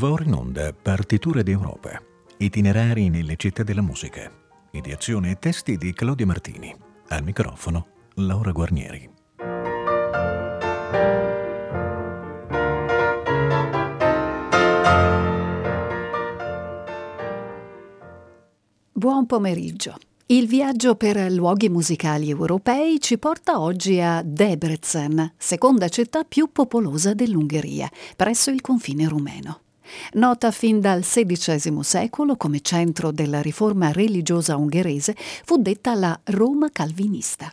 Va ora in onda Partiture d'Europa, itinerari nelle città della musica. Ideazione e testi di Claudio Martini. Al microfono Laura Guarnieri. Buon pomeriggio. Il viaggio per luoghi musicali europei ci porta oggi a Debrecen, seconda città più popolosa dell'Ungheria, presso il confine rumeno. Nota fin dal XVI secolo come centro della riforma religiosa ungherese, fu detta la Roma calvinista.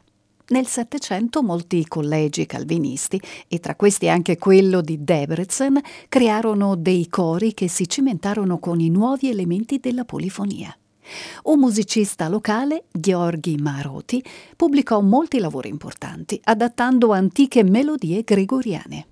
Nel Settecento molti collegi calvinisti, e tra questi anche quello di Debrecen, crearono dei cori che si cimentarono con i nuovi elementi della polifonia. Un musicista locale, Gheorghi Maroti, pubblicò molti lavori importanti, adattando antiche melodie gregoriane.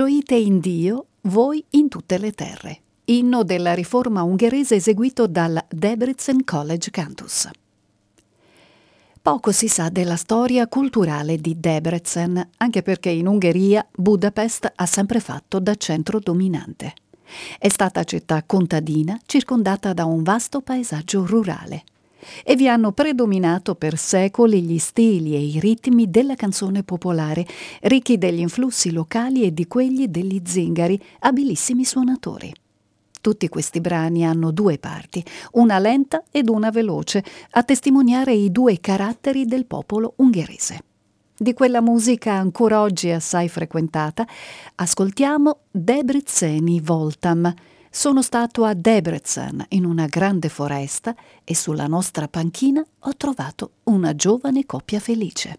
Gioite in Dio, voi in tutte le terre. Inno della riforma ungherese eseguito dal Debrecen College Cantus. Poco si sa della storia culturale di Debrecen, anche perché in Ungheria Budapest ha sempre fatto da centro dominante. È stata città contadina circondata da un vasto paesaggio rurale e vi hanno predominato per secoli gli stili e i ritmi della canzone popolare, ricchi degli influssi locali e di quelli degli zingari, abilissimi suonatori. Tutti questi brani hanno due parti, una lenta ed una veloce, a testimoniare i due caratteri del popolo ungherese. Di quella musica ancora oggi assai frequentata, ascoltiamo Debreceni Voltam. Sono stato a Debrecen in una grande foresta e sulla nostra panchina ho trovato una giovane coppia felice.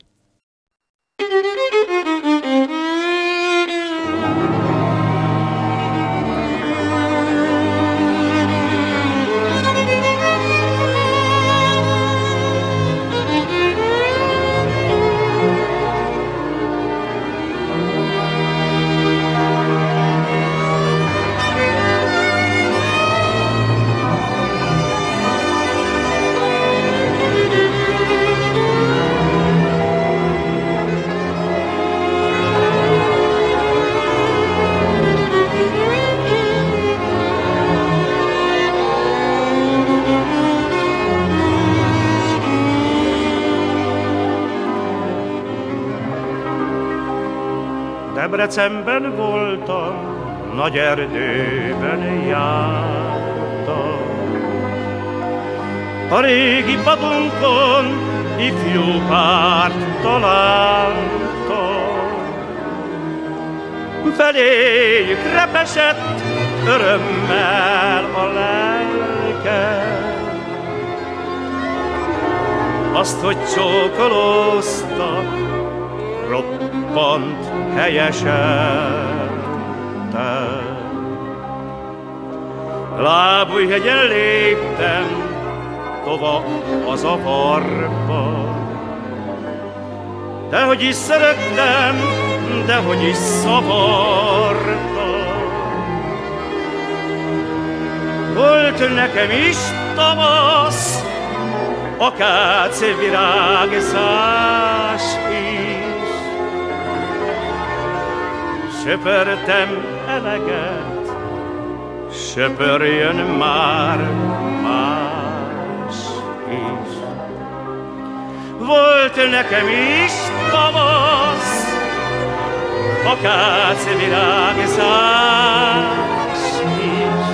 Debrecenben voltam, nagy erdőben jártam. A régi padunkon ifjú párt találtam. Feléjük repesett örömmel a lelke. Azt, hogy csókolóztak, roppant helyesen te. Lábújhegyen léptem, tova a varba. Dehogy is szerettem, dehogy is szavarta. Volt nekem is tavasz, akáce virágzás is. Söpörtem eleget, söpörjön már más is. Volt nekem is tavasz, akáce virágzás is.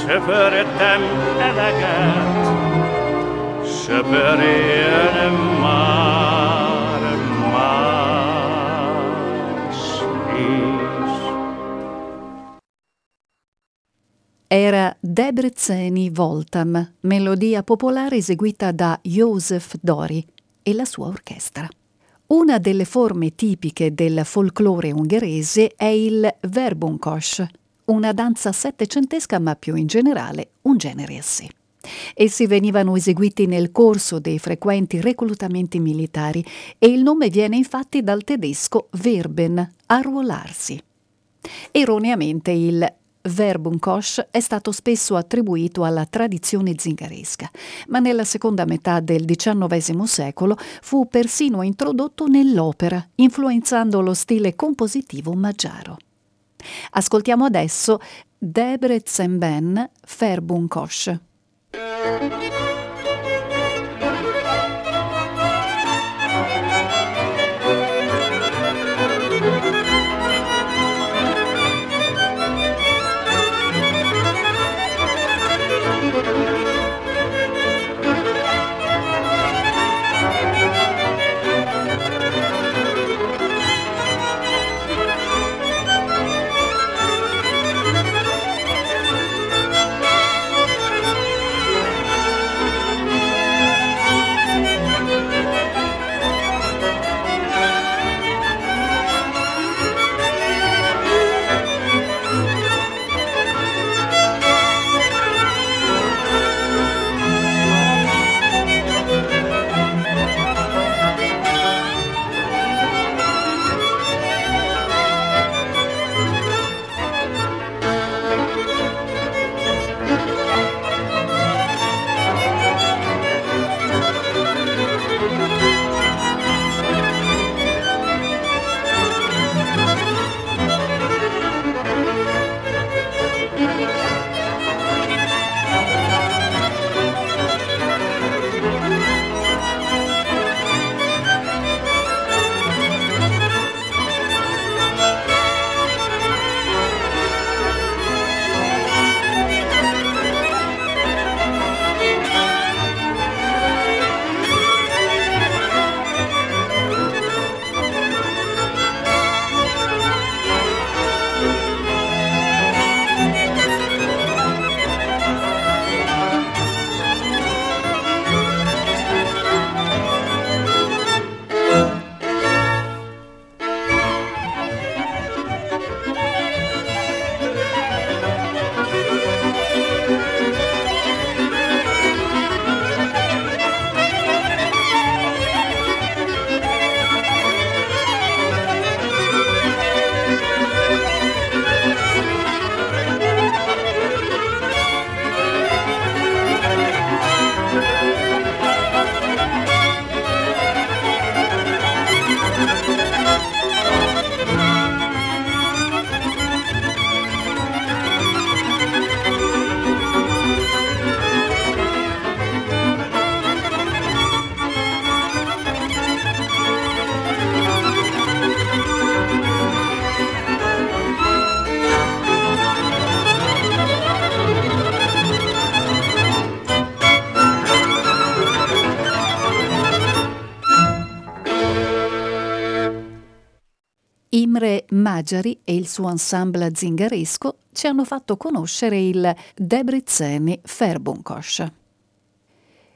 Söpörtem eleget, söpörjön már Debreceni Voltam, melodia popolare eseguita da Josef Dori e la sua orchestra. Una delle forme tipiche del folklore ungherese è il Verbunkos, una danza settecentesca ma più in generale un genere a sé. Essi venivano eseguiti nel corso dei frequenti reclutamenti militari e il nome viene infatti dal tedesco Verben, arruolarsi. Erroneamente il Verbunkosch è stato spesso attribuito alla tradizione zingaresca, ma nella seconda metà del XIX secolo fu persino introdotto nell'opera, influenzando lo stile compositivo maggiaro. Ascoltiamo adesso Debrecen Ben Verbunkosch. Maggiari e il suo ensemble zingaresco ci hanno fatto conoscere il Debreceni Ferbunkos.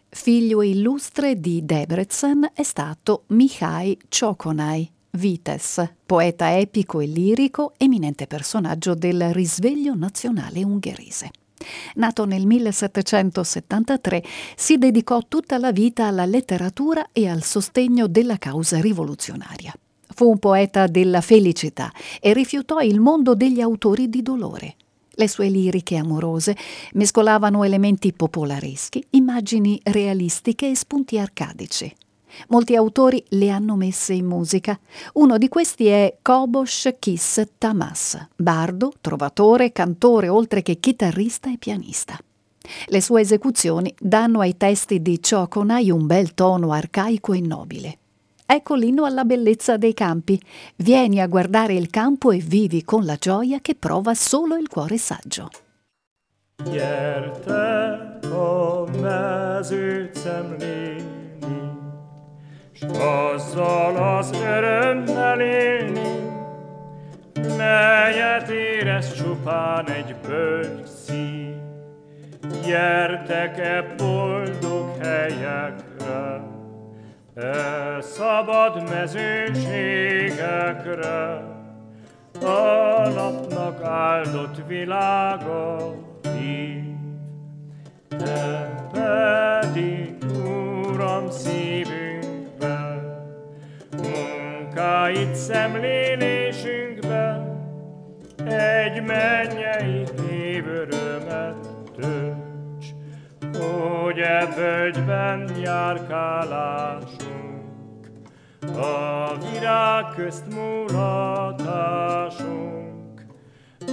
Figlio illustre di Debrecen è stato Mihai Cioconai, Vites, poeta epico e lirico, eminente personaggio del risveglio nazionale ungherese. Nato nel 1773, si dedicò tutta la vita alla letteratura e al sostegno della causa rivoluzionaria. Fu un poeta della felicità e rifiutò il mondo degli autori di dolore. Le sue liriche amorose mescolavano elementi popolareschi, immagini realistiche e spunti arcadici. Molti autori le hanno messe in musica. Uno di questi è Kobosh Kiss Tamas, bardo, trovatore, cantore, oltre che chitarrista e pianista. Le sue esecuzioni danno ai testi di Chokonai un bel tono arcaico e nobile. Ecco l'inno alla bellezza dei campi. Vieni a guardare il campo e vivi con la gioia che prova solo il cuore saggio. A mezőt azzal az örömmel élni, melyet érez csupán egy bölcs szív. Gyertek-e boldog helyekre, e szabad mezőségekre, a napnak áldott világa hív. Te pedig, Uram, szívünk, munkáit szemlélésünkben, egy mennyei hívörömet tölts, hogy e völgyben járkálásunk, a virág közt mulatásunk,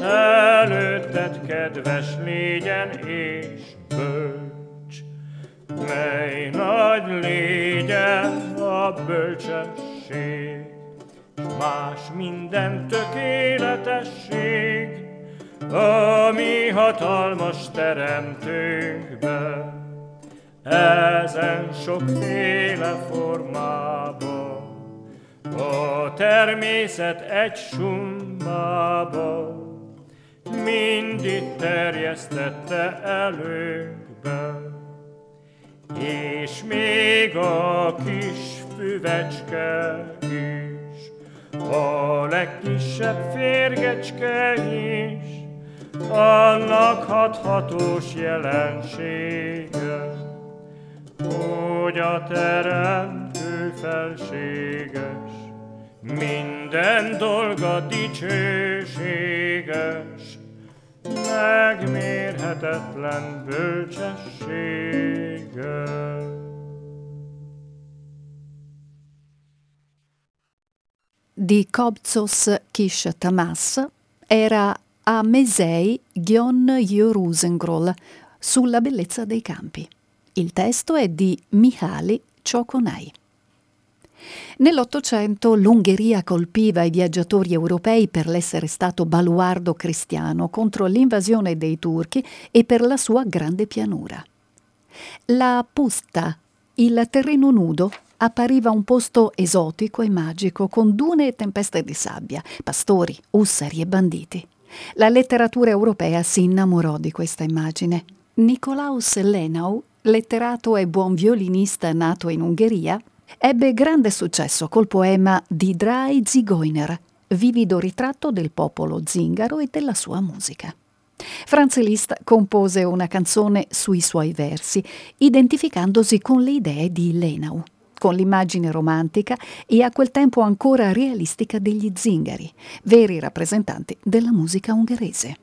előtted kedves légyen és bölcs, mely nagy légyen a bölcsesség. Más minden tökéletesség, ami hatalmas teremtőnkbe, ezen sokféle formában, a természet egy sumbába, mindig terjesztette előkbe, és még a kis füvecske is, a legkisebb férgecske is, annak hathatós jelensége, hogy a teremtő felséges, minden dolga dicsőséges, megmérhetetlen bölcsességes. di Kobzos Kish Tamas era a Mesei Gyon Yorusengrol sulla bellezza dei campi. Il testo è di Mihaly Cioconai. Nell'Ottocento l'Ungheria colpiva i viaggiatori europei per l'essere stato baluardo cristiano contro l'invasione dei turchi e per la sua grande pianura. La Pusta, il terreno nudo, appariva un posto esotico e magico, con dune e tempeste di sabbia, pastori, ussari e banditi. La letteratura europea si innamorò di questa immagine. Nicolaus Lenau, letterato e buon violinista nato in Ungheria, ebbe grande successo col poema Die Drei Zigeuner, vivido ritratto del popolo zingaro e della sua musica. Franz Liszt compose una canzone sui suoi versi, identificandosi con le idee di Lenau con l'immagine romantica e a quel tempo ancora realistica degli zingari, veri rappresentanti della musica ungherese.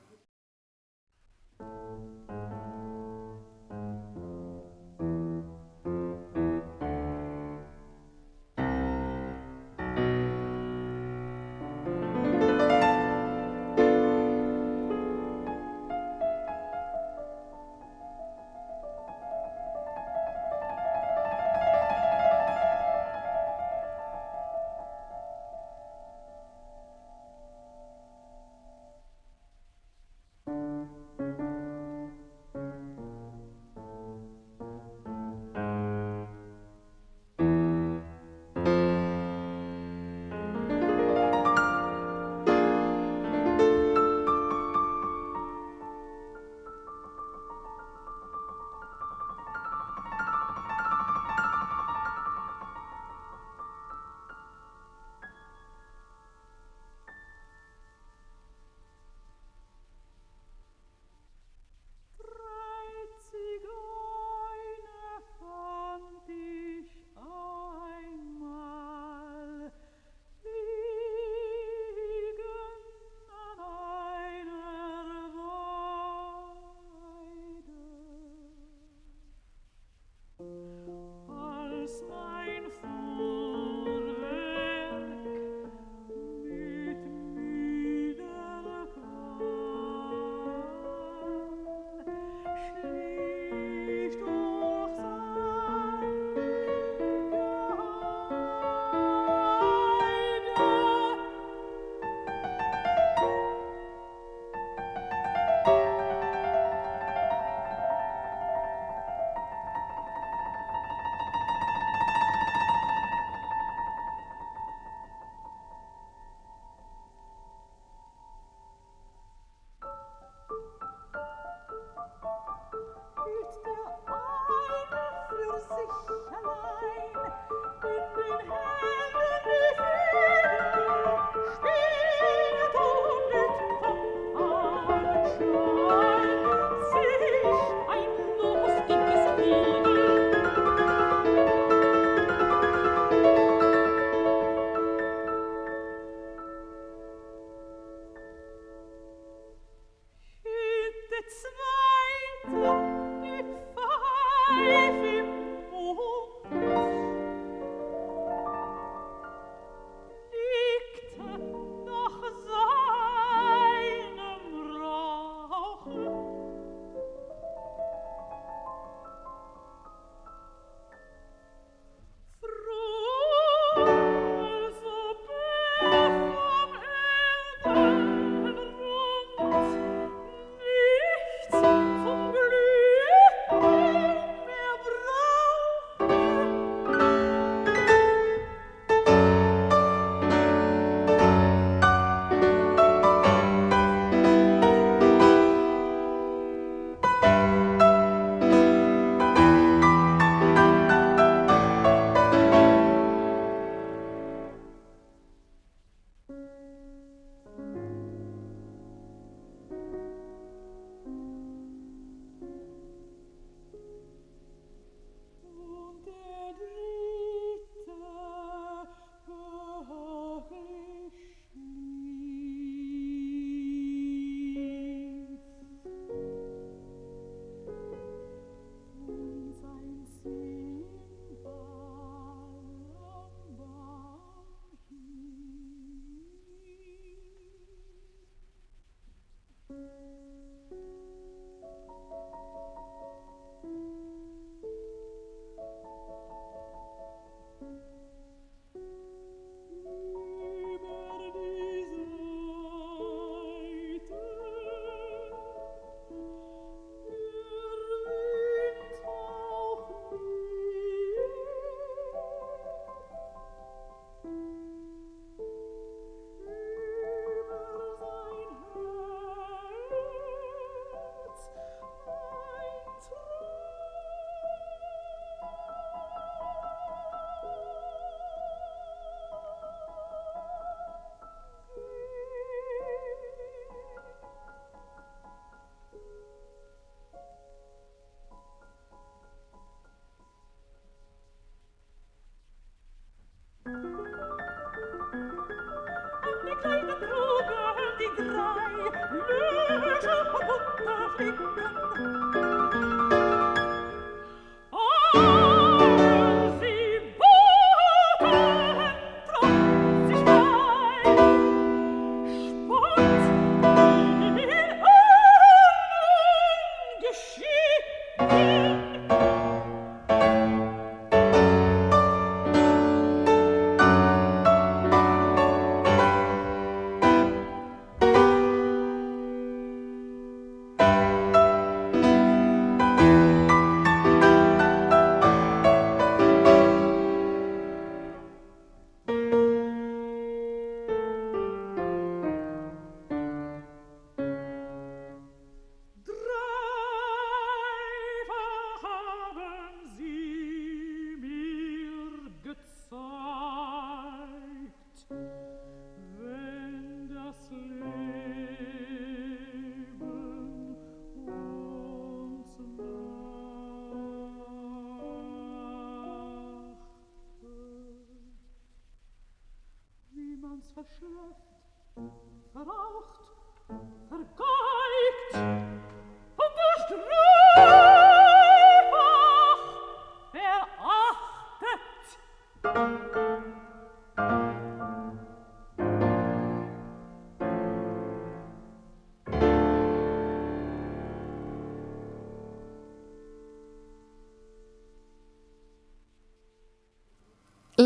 Thank you.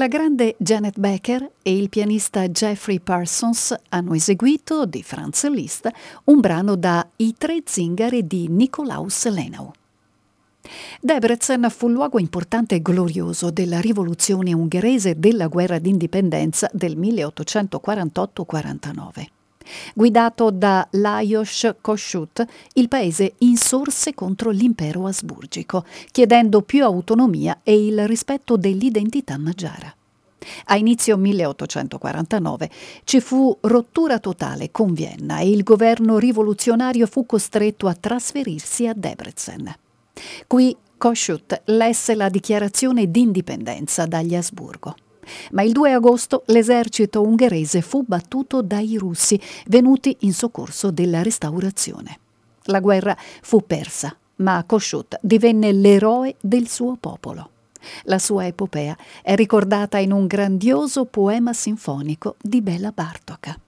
La grande Janet Becker e il pianista Jeffrey Parsons hanno eseguito di Franz Liszt un brano da I tre zingari di Nikolaus Lenau. Debrecen fu luogo importante e glorioso della rivoluzione ungherese della guerra d'indipendenza del 1848-49. Guidato da Lajos Kossuth, il paese insorse contro l'impero asburgico, chiedendo più autonomia e il rispetto dell'identità magiara. A inizio 1849 ci fu rottura totale con Vienna e il governo rivoluzionario fu costretto a trasferirsi a Debrecen. Qui Kossuth lesse la dichiarazione d'indipendenza dagli Asburgo ma il 2 agosto l'esercito ungherese fu battuto dai russi venuti in soccorso della restaurazione. La guerra fu persa, ma Kossuth divenne l'eroe del suo popolo. La sua epopea è ricordata in un grandioso poema sinfonico di Bela Bartok.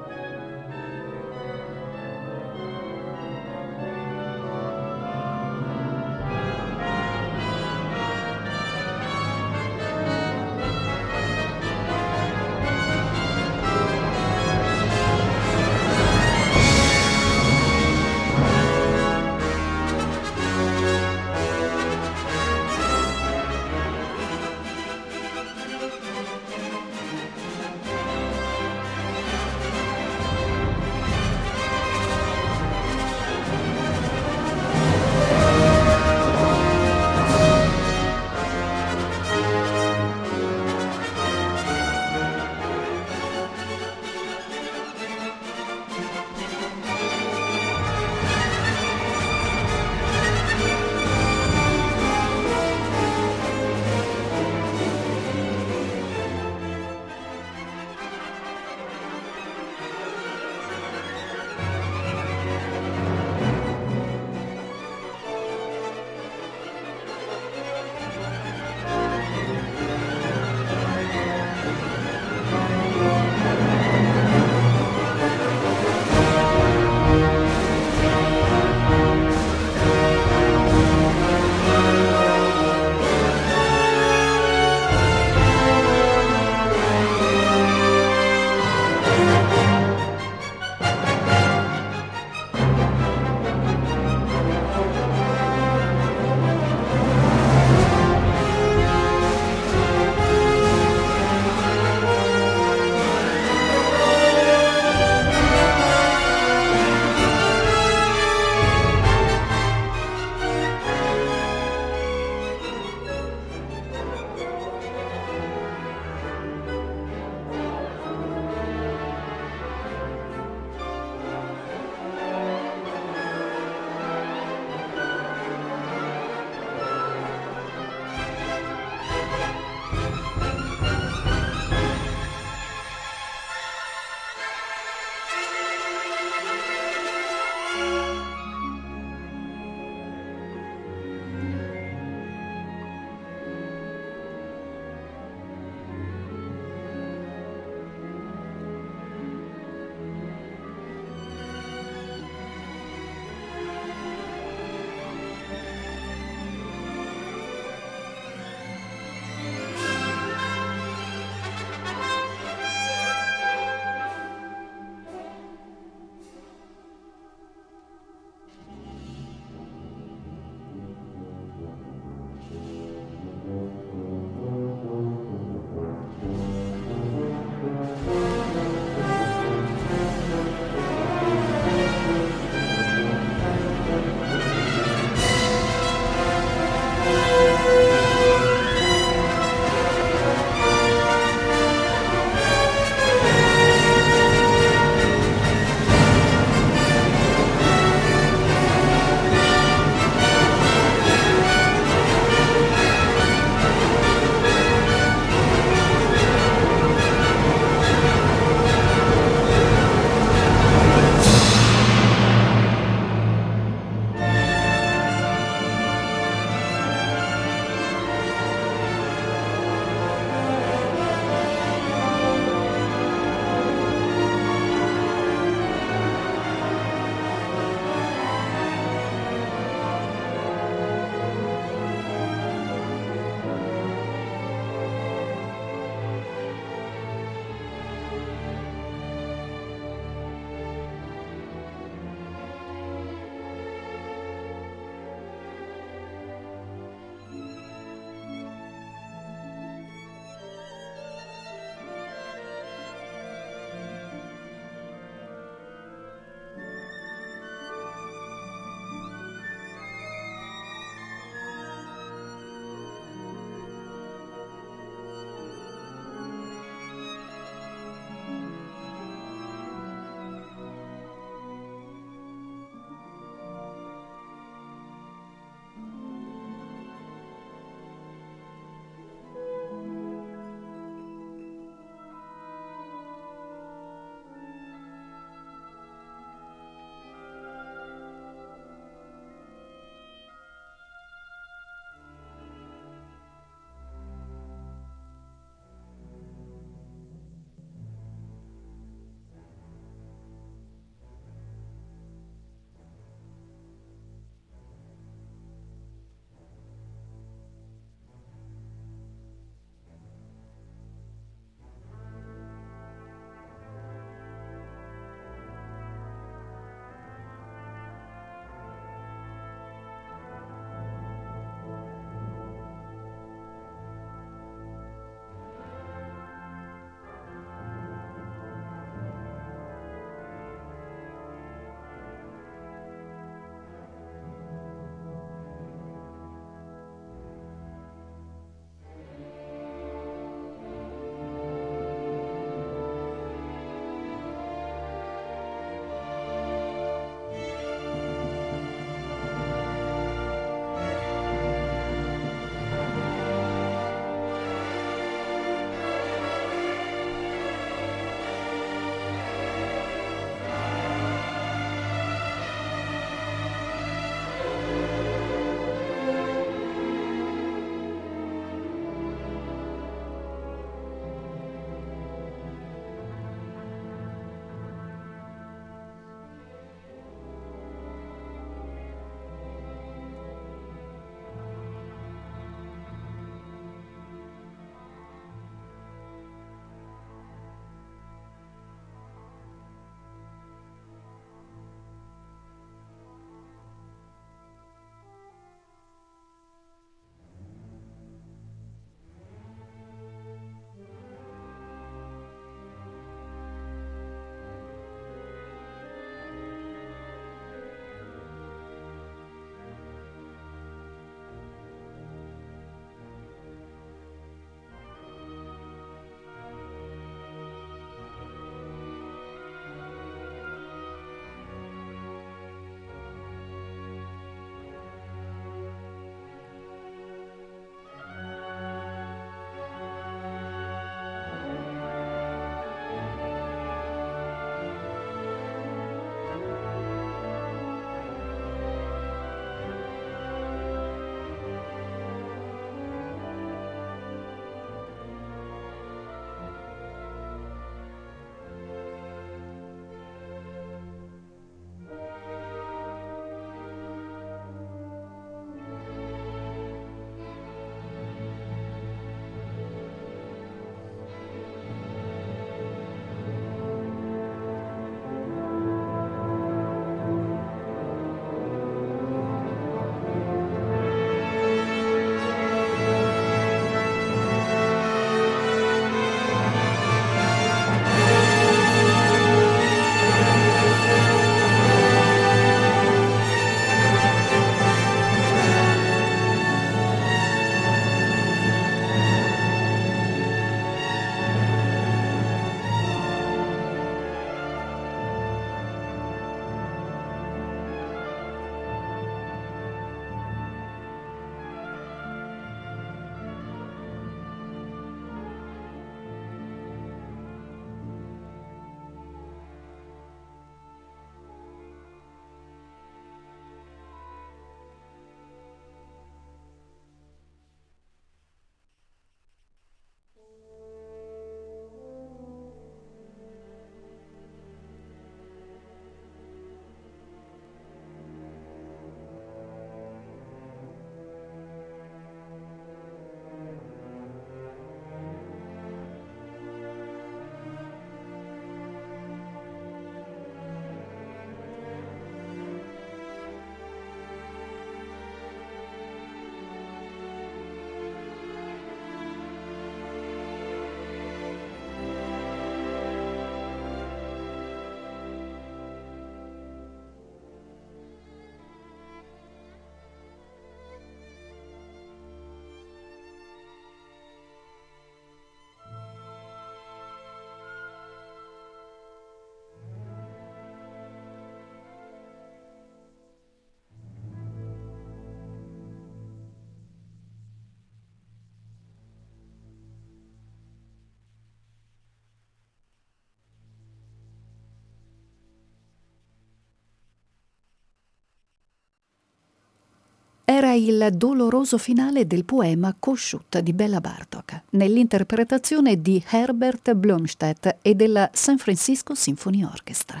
Era il doloroso finale del poema Kossuth di Bella Bartok, nell'interpretazione di Herbert Blomstedt e della San Francisco Symphony Orchestra.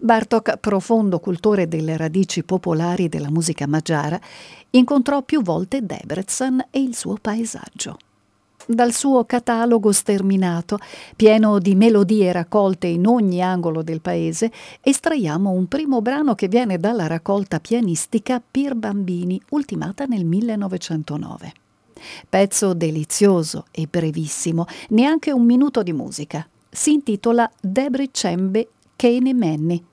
Bartok, profondo cultore delle radici popolari della musica magiara, incontrò più volte Debrecen e il suo paesaggio dal suo catalogo sterminato, pieno di melodie raccolte in ogni angolo del paese, estraiamo un primo brano che viene dalla raccolta pianistica Per bambini, ultimata nel 1909. Pezzo delizioso e brevissimo, neanche un minuto di musica. Si intitola Debre Cembe Kene Menni.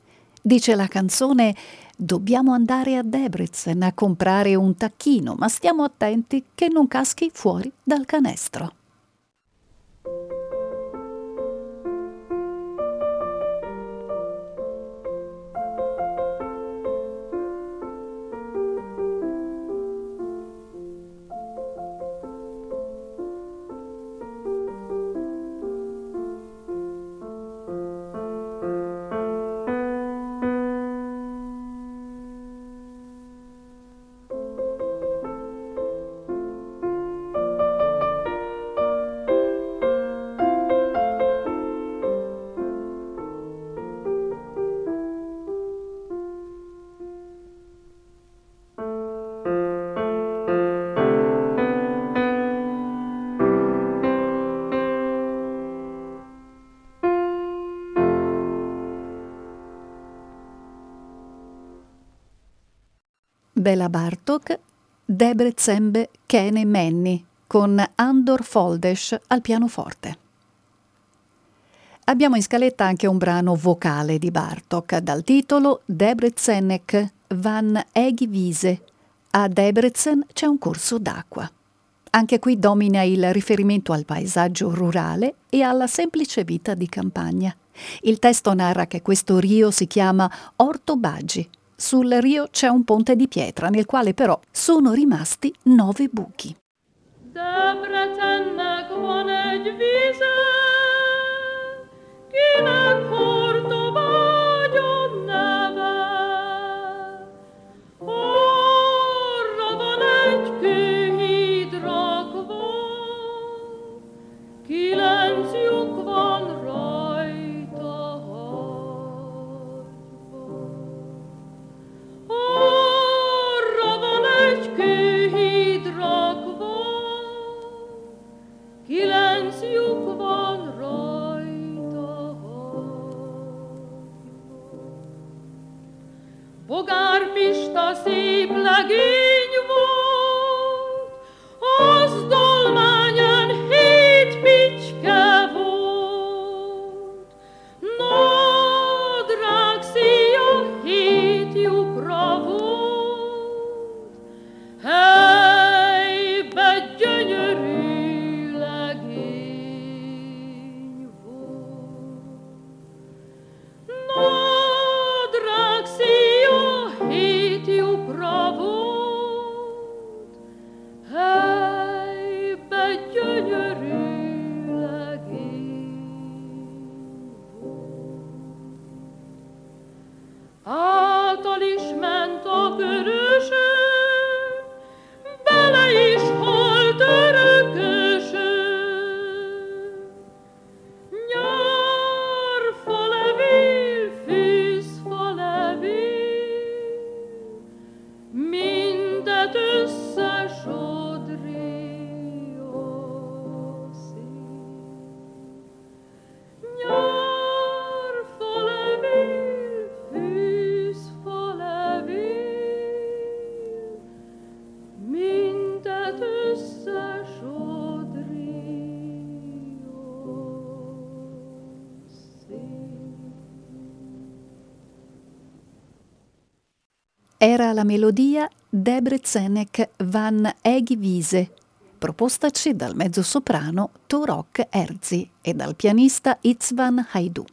Dice la canzone Dobbiamo andare a Debrecen a comprare un tacchino, ma stiamo attenti che non caschi fuori dal canestro. Bela Bartok, Debrecen Kene Menni con Andor Foldesh al pianoforte. Abbiamo in scaletta anche un brano vocale di Bartok dal titolo Debrezenek van Egivise. A Debrecen c'è un corso d'acqua. Anche qui domina il riferimento al paesaggio rurale e alla semplice vita di campagna. Il testo narra che questo rio si chiama Orto Baggi sul rio c'è un ponte di pietra nel quale però sono rimasti nove buchi. Debrecen con era la melodia Debrezenek van Egivise, propostaci dal mezzosoprano Torok Erzi e dal pianista Itzvan Haidu.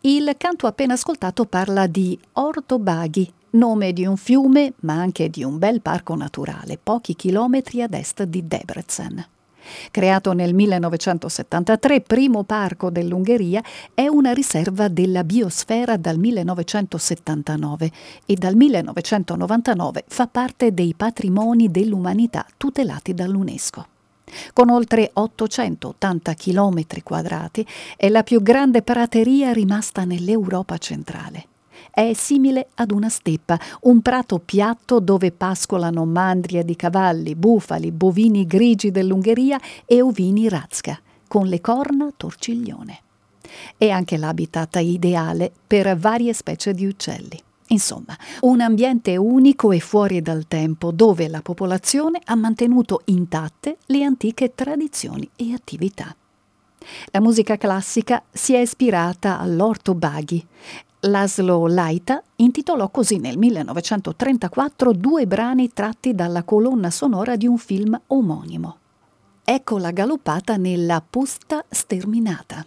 Il canto appena ascoltato parla di Orto Baghi, nome di un fiume ma anche di un bel parco naturale, pochi chilometri ad est di Debrecen. Creato nel 1973, primo parco dell'Ungheria, è una riserva della biosfera dal 1979 e dal 1999 fa parte dei patrimoni dell'umanità tutelati dall'UNESCO. Con oltre 880 km quadrati è la più grande prateria rimasta nell'Europa centrale. È simile ad una steppa, un prato piatto dove pascolano mandrie di cavalli, bufali, bovini grigi dell'Ungheria e ovini razca, con le corna torciglione. È anche l'habitat ideale per varie specie di uccelli. Insomma, un ambiente unico e fuori dal tempo dove la popolazione ha mantenuto intatte le antiche tradizioni e attività. La musica classica si è ispirata all'orto Baghi. Laszlo Laita intitolò così nel 1934 due brani tratti dalla colonna sonora di un film omonimo. Ecco la galoppata nella Pusta sterminata.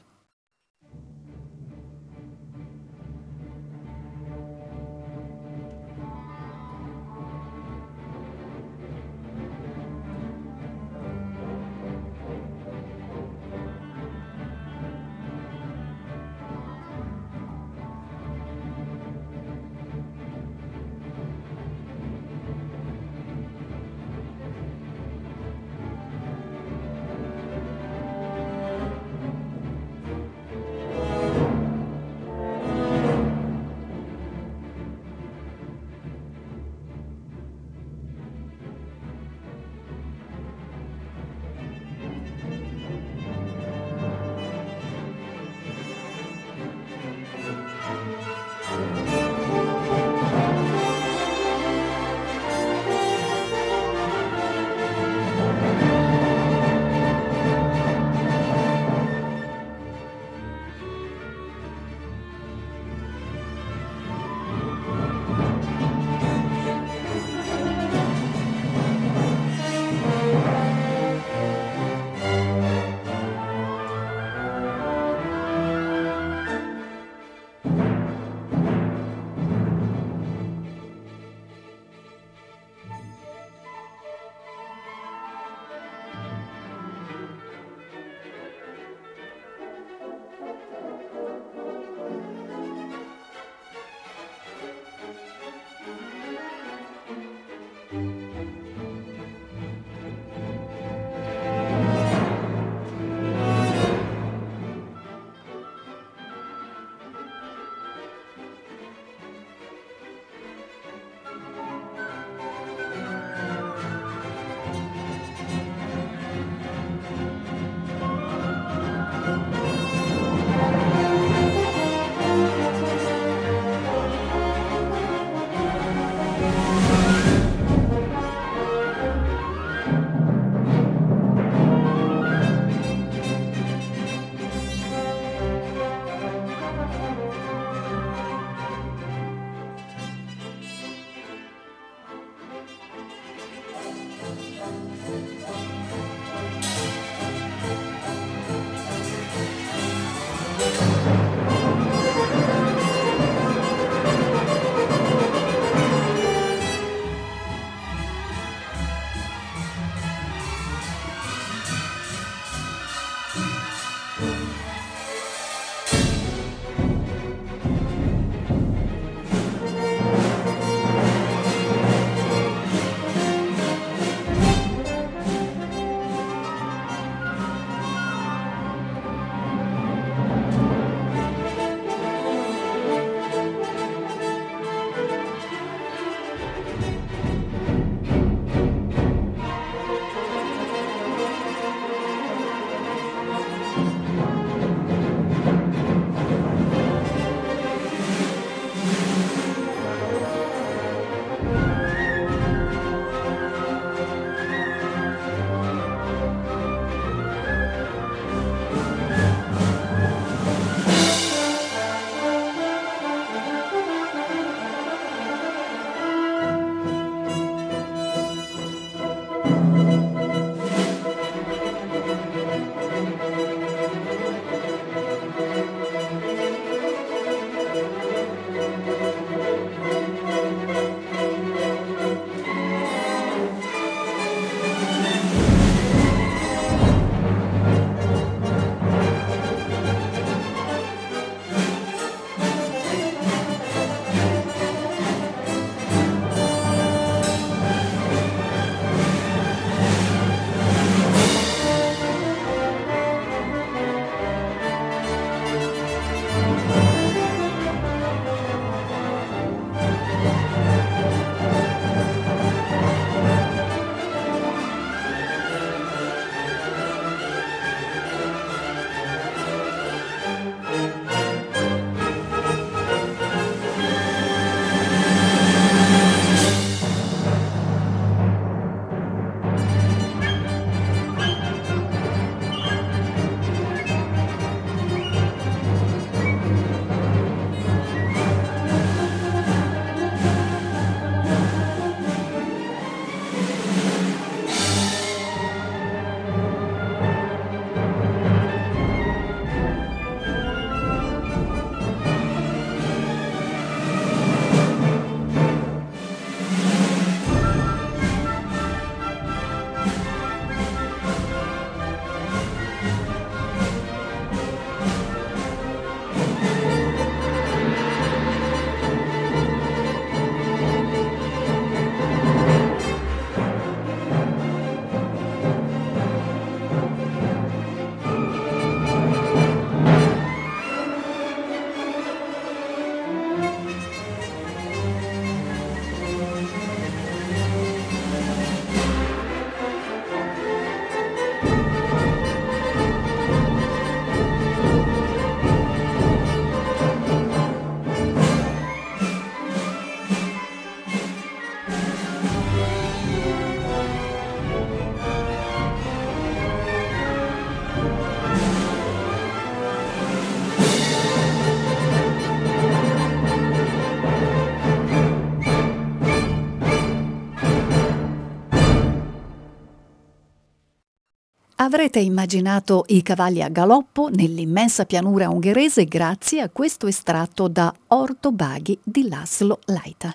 Avrete immaginato i cavalli a galoppo nell'immensa pianura ungherese grazie a questo estratto da Orto Baghi di Laszlo Laita.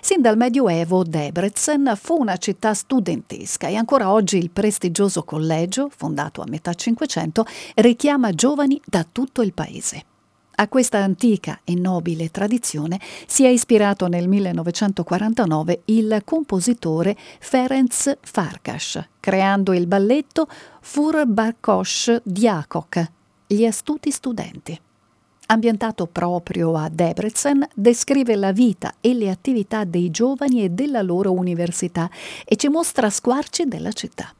Sin dal Medioevo Debrecen fu una città studentesca e ancora oggi il prestigioso collegio, fondato a metà Cinquecento, richiama giovani da tutto il paese. A questa antica e nobile tradizione si è ispirato nel 1949 il compositore Ferenc Farkas, creando il balletto Fur Barkosh Diakok, Gli astuti studenti. Ambientato proprio a Debrecen, descrive la vita e le attività dei giovani e della loro università e ci mostra squarci della città.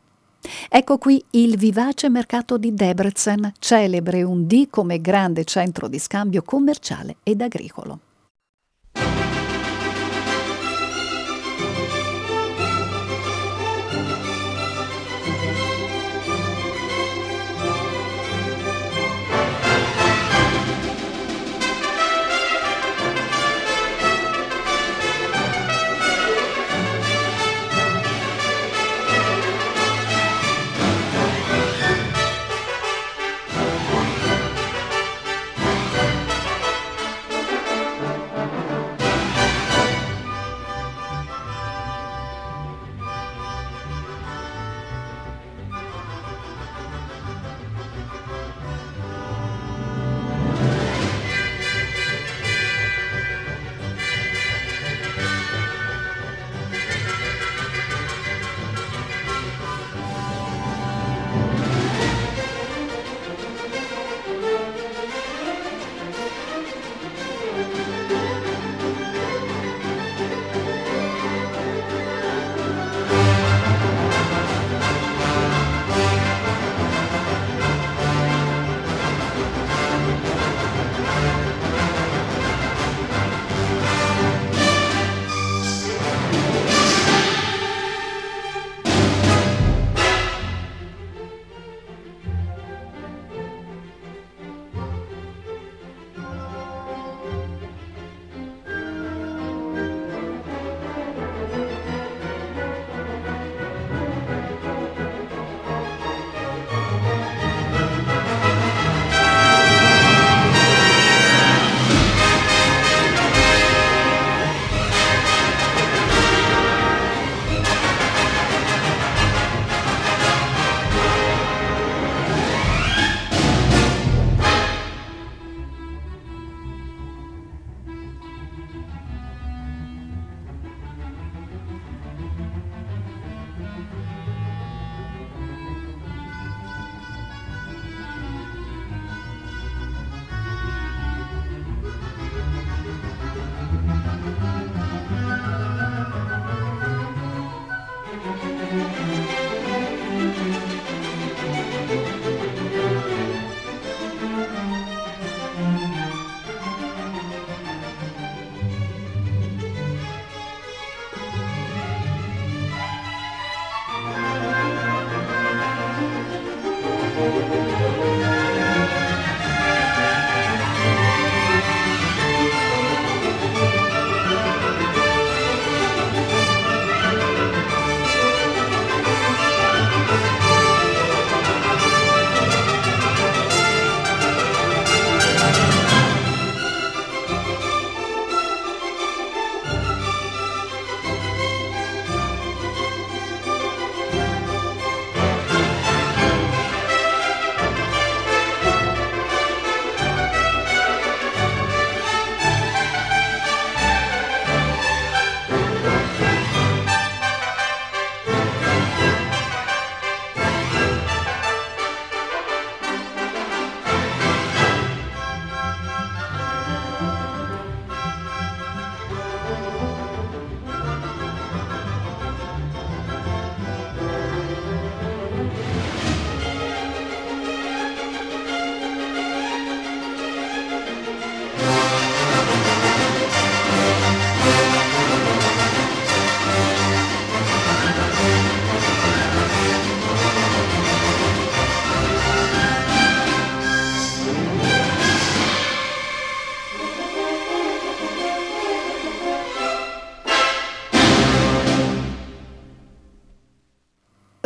Ecco qui il vivace mercato di Debrecen, celebre un dì come grande centro di scambio commerciale ed agricolo.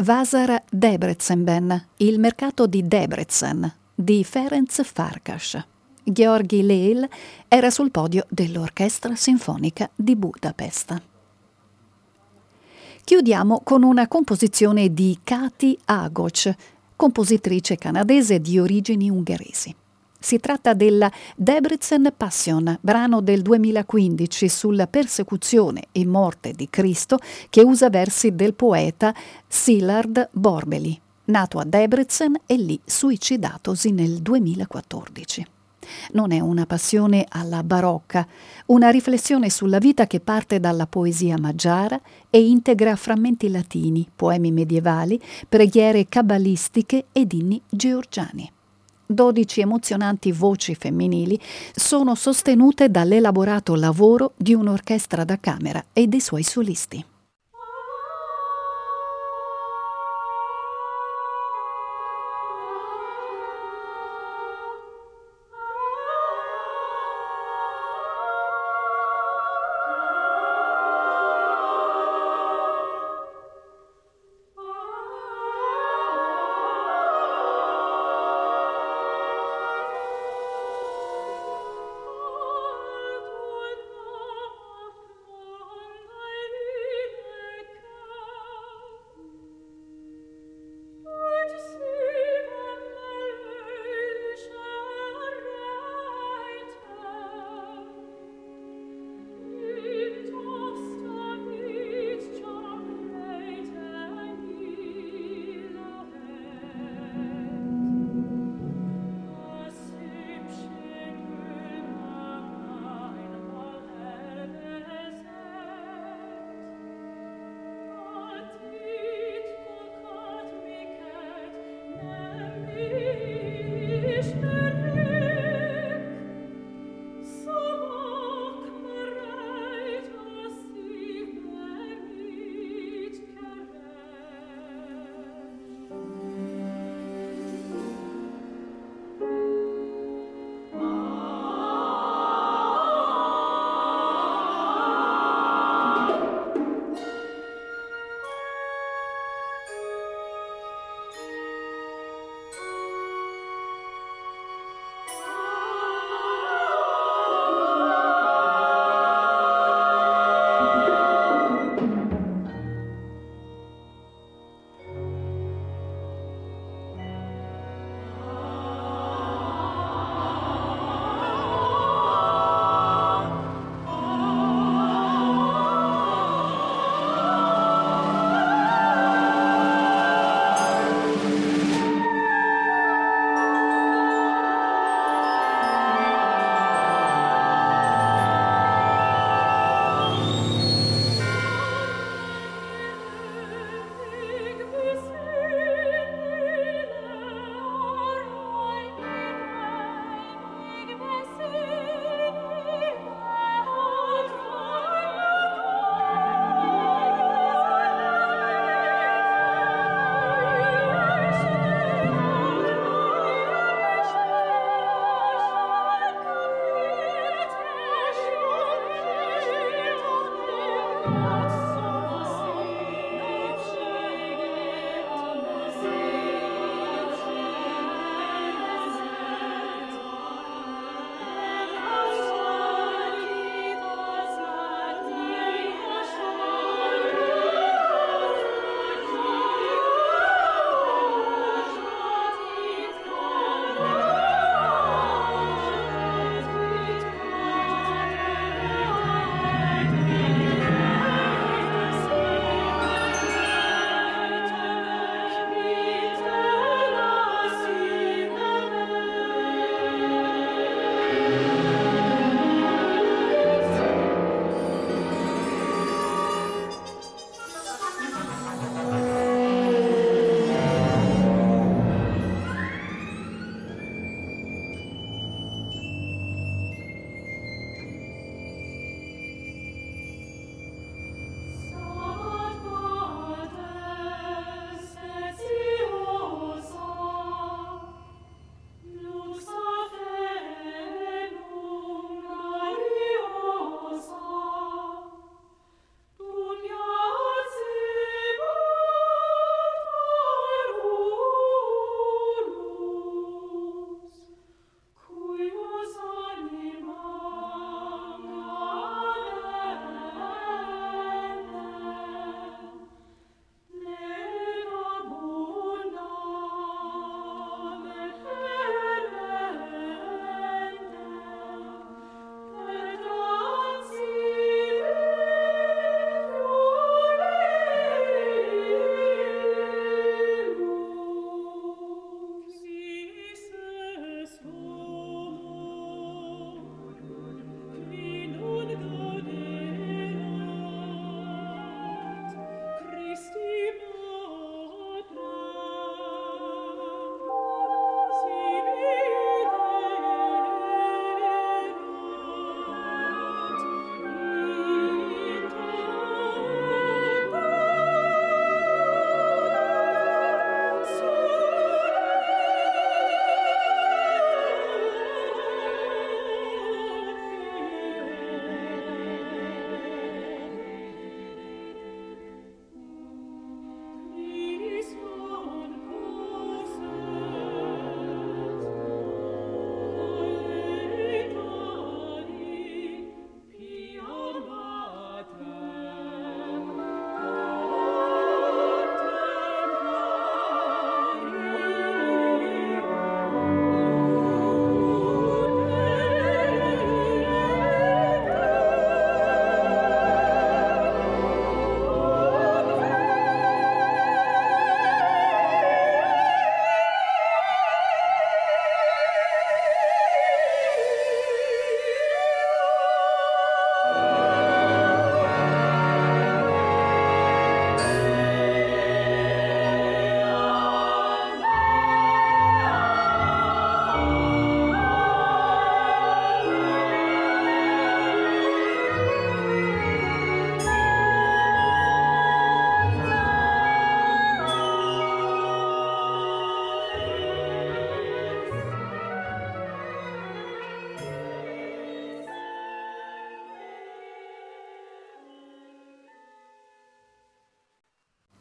Vasar Debrecenben, il mercato di Debrecen, di Ferenc Farkas. Georgi Leil era sul podio dell'Orchestra Sinfonica di Budapest. Chiudiamo con una composizione di Kati Agoc, compositrice canadese di origini ungheresi. Si tratta della Debrecen Passion, brano del 2015 sulla persecuzione e morte di Cristo che usa versi del poeta Szilard Borbeli, nato a Debrecen e lì suicidatosi nel 2014. Non è una passione alla barocca, una riflessione sulla vita che parte dalla poesia maggiara e integra frammenti latini, poemi medievali, preghiere cabalistiche ed inni georgiani. Dodici emozionanti voci femminili sono sostenute dall'elaborato lavoro di un'orchestra da camera e dei suoi solisti.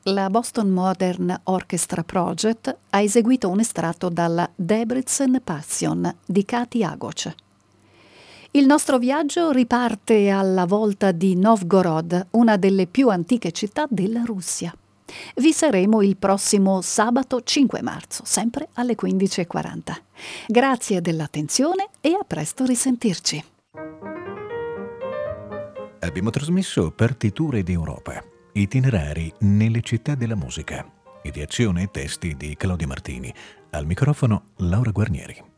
La Boston Modern Orchestra Project ha eseguito un estratto dalla Debrecen Passion di Kati Agoc. Il nostro viaggio riparte alla volta di Novgorod, una delle più antiche città della Russia. Vi saremo il prossimo sabato 5 marzo, sempre alle 15.40. Grazie dell'attenzione e a presto risentirci. Abbiamo trasmesso Partiture d'Europa, itinerari nelle città della musica, ideazione e testi di Claudia Martini. Al microfono Laura Guarnieri.